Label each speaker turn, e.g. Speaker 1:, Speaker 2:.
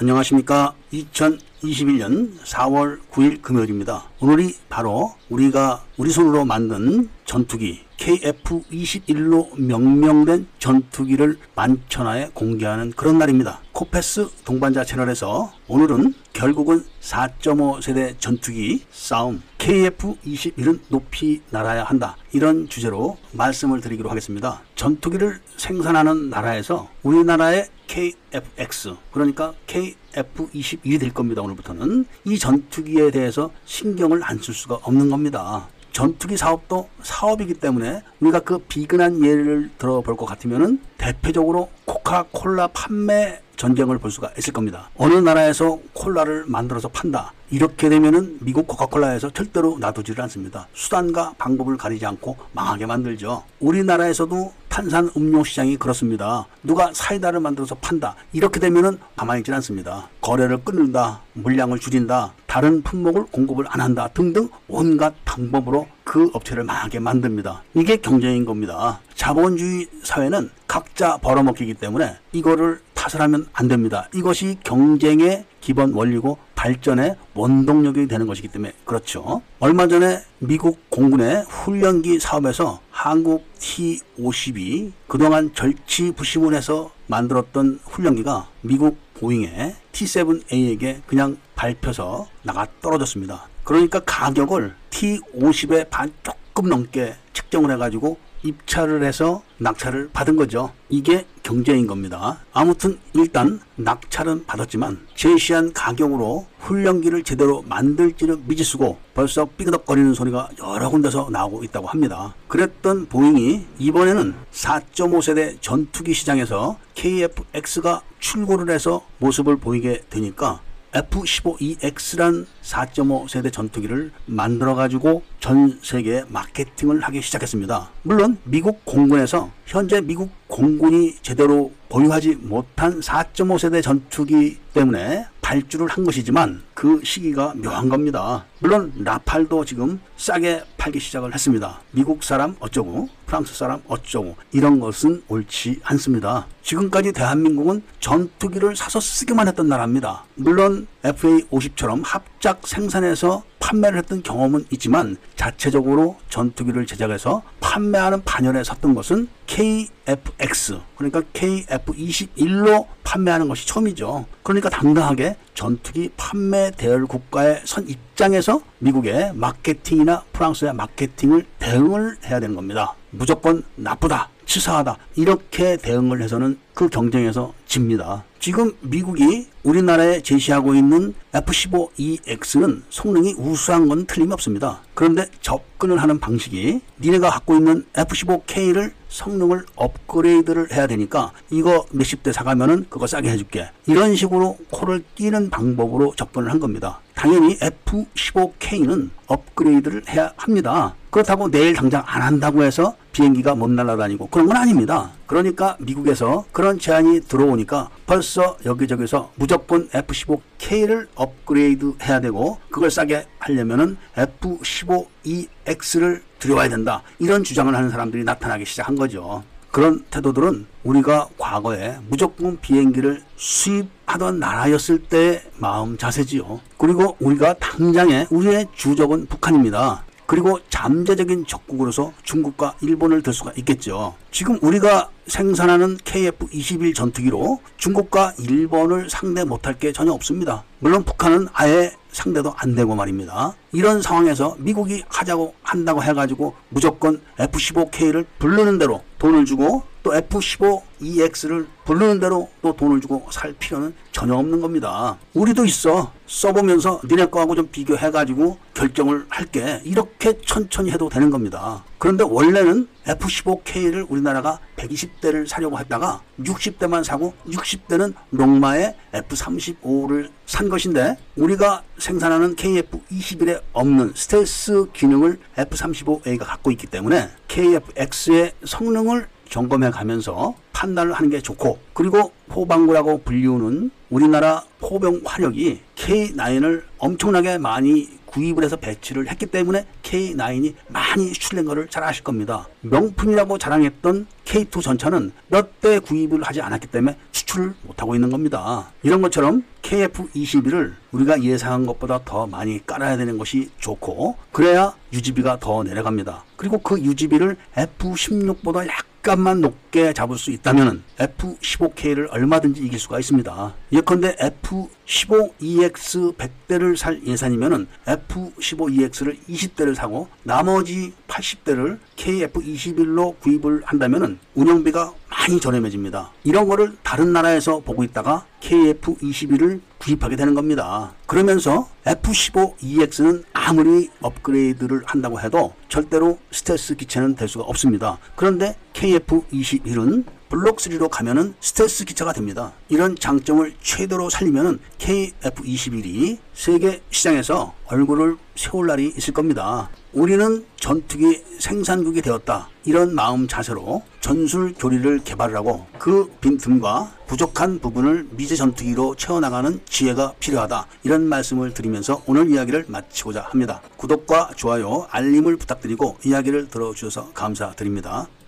Speaker 1: 안녕하십니까. 2021년 4월 9일 금요일입니다. 오늘이 바로 우리가 우리 손으로 만든 전투기 KF-21로 명명된 전투기를 만천하에 공개하는 그런 날입니다. 코페스 동반자 채널에서 오늘은 결국은 4.5 세대 전투기 싸움 KF-21은 높이 날아야 한다. 이런 주제로 말씀을 드리기로 하겠습니다. 전투기를 생산하는 나라에서 우리나라의 KFX 그러니까 KF-21이 될 겁니다. 오늘부터는 이 전투기에 대해서 신경을 안 쓸 수가 없는 겁니다. 전투기 사업도 사업이기 때문에 우리가 그 비근한 예를 들어볼 것 같으면은 대표적으로 코카콜라 판매 전쟁을 볼 수가 있을 겁니다. 어느 나라에서 콜라를 만들어서 판다. 이렇게 되면은 미국 코카콜라에서 절대로 놔두지를 않습니다. 수단과 방법을 가리지 않고 망하게 만들죠. 우리나라에서도 탄산 음료 시장이 그렇습니다. 누가 사이다를 만들어서 판다. 이렇게 되면은 가만히 있지 않습니다. 거래를 끊는다. 물량을 줄인다. 다른 품목을 공급을 안 한다. 등등 온갖 방법으로 그 업체를 망하게 만듭니다. 이게 경쟁인 겁니다. 자본주의 사회는 각자 벌어먹기이기 때문에 이거를 탓을 하면 안 됩니다. 이것이 경쟁의 기본 원리고 발전의 원동력이 되는 것이기 때문에 그렇죠. 얼마 전에 미국 공군의 훈련기 사업에서 한국 T-52 그동안 절치부심을 해서 만들었던 훈련기가 미국 보잉의 T-7A에게 그냥 밟혀서 나가 떨어졌습니다. 그러니까 가격을 T-50의 반 조금 넘게 측정을 해가지고 입찰을 해서 낙찰을 받은 거죠. 이게 경쟁인 겁니다. 아무튼 일단 낙찰은 받았지만 제시한 가격으로 훈련기를 제대로 만들지는 미지수고 벌써 삐그덕거리는 소리가 여러 군데서 나오고 있다고 합니다. 그랬던 보잉이 이번에는 4.5세대 전투기 시장에서 KF-X가 출고를 해서 모습을 보이게 되니까 F-15EX란 4.5 세대 전투기를 만들어 가지고 전 세계에 마케팅을 하기 시작했습니다. 물론 미국 공군에서 현재 미국 공군이 제대로 보유하지 못한 4.5 세대 전투기 때문에 발주를 한 것이지만 그 시기가 묘한 겁니다. 물론 라팔도 지금 싸게 팔기 시작을 했습니다. 미국 사람 어쩌고 프랑스 사람 어쩌고 이런 것은 옳지 않습니다. 지금까지 대한민국은 전투기를 사서 쓰기만 했던 나라입니다. 물론 FA50처럼 합작 생산해서 판매를 했던 경험은 있지만 자체적으로 전투기를 제작해서 판매하는 반열에 섰던 것은 KFX 그러니까 KF21로 판매하는 것이 처음이죠. 그러니까 당당하게 전투기 판매 대열 국가에 선 입장에서 미국의 마케팅이나 프랑스의 마케팅을 대응을 해야 되는 겁니다. 무조건 나쁘다. 치사하다. 이렇게 대응을 해서는 그 경쟁에서 집니다. 지금 미국이 우리나라에 제시하고 있는 F-15EX는 성능이 우수한 건 틀림없습니다. 그런데 접근을 하는 방식이 니네가 갖고 있는 F-15K를 성능을 업그레이드를 해야 되니까 이거 몇십 대 사가면은 그거 싸게 해줄게. 이런 식으로 코를 끼는 방법으로 접근을 한 겁니다. 당연히 F-15K는 업그레이드를 해야 합니다. 그렇다고 내일 당장 안 한다고 해서 비행기가 못 날아다니고 그런 건 아닙니다. 그러니까 미국에서 그런 제안이 들어오니까 벌써 여기저기서 무조건 F-15K를 업그레이드 해야 되고 그걸 싸게 하려면은 F-15EX를 들여와야 된다. 이런 주장을 하는 사람들이 나타나기 시작한 거죠. 그런 태도들은 우리가 과거에 무조건 비행기를 수입하던 나라였을 때의 마음 자세지요. 그리고 우리가 당장에 우리의 주적은 북한입니다. 그리고 잠재적인 적국으로서 중국과 일본을 들 수가 있겠죠. 지금 우리가 생산하는 KF-21 전투기로 중국과 일본을 상대 못할 게 전혀 없습니다. 물론 북한은 아예 상대도 안 되고 말입니다. 이런 상황에서 미국이 하자고 한다고 해가지고 무조건 F-15K를 부르는 대로 돈을 주고 또 F-15EX를 부르는 대로 또 돈을 주고 살 필요는 전혀 없는 겁니다. 우리도 있어. 써보면서 니네 거하고 좀 비교해가지고 결정을 할게. 이렇게 천천히 해도 되는 겁니다. 그런데 원래는 F-15K를 우리나라가 120대를 사려고 했다가 60대만 사고 60대는 롱마의 F-35를 산 것인데 우리가 생산하는 KF-21에 없는 스텔스 기능을 F-35A가 갖고 있기 때문에 KF-X의 성능을 점검해 가면서 판단을 하는 게 좋고 그리고 포방구라고 불리우는 우리나라 포병 화력이 K9을 엄청나게 많이 구입을 해서 배치를 했기 때문에 K9이 많이 수출된 것을 잘 아실 겁니다. 명품이라고 자랑했던 K2 전차는 몇 대 구입을 하지 않았기 때문에 수출을 못하고 있는 겁니다. 이런 것처럼 KF21을 우리가 예상한 것보다 더 많이 깔아야 되는 것이 좋고 그래야 유지비가 더 내려갑니다. 그리고 그 유지비를 F16보다 약 간만 높게 잡을 수 있다면 F15K를 얼마든지 이길 수가 있습니다. 예컨대 F15EX 100대를 살 예산이면 F15EX를 20대를 사고 나머지 80대를 KF21로 구입을 한다면 운영비가 많이 저렴해집니다. 이런 거를 다른 나라에서 보고 있다가 KF21을 구입하게 되는 겁니다. 그러면서 F15EX는 아무리 업그레이드를 한다고 해도 절대로 스텔스 기체는 될 수가 없습니다. 그런데 KF21은 블록 3로 가면은 스텔스 기차가 됩니다. 이런 장점을 최대로 살리면은 KF21이 세계 시장에서 얼굴을 세울 날이 있을 겁니다. 우리는 전투기 생산국이 되었다. 이런 마음 자세로 전술 교리를 개발하고 그 빈틈과 부족한 부분을 미제 전투기로 채워나가는 지혜가 필요하다. 이런 말씀을 드리면서 오늘 이야기를 마치고자 합니다. 구독과 좋아요, 알림을 부탁드리고 이야기를 들어주셔서 감사드립니다.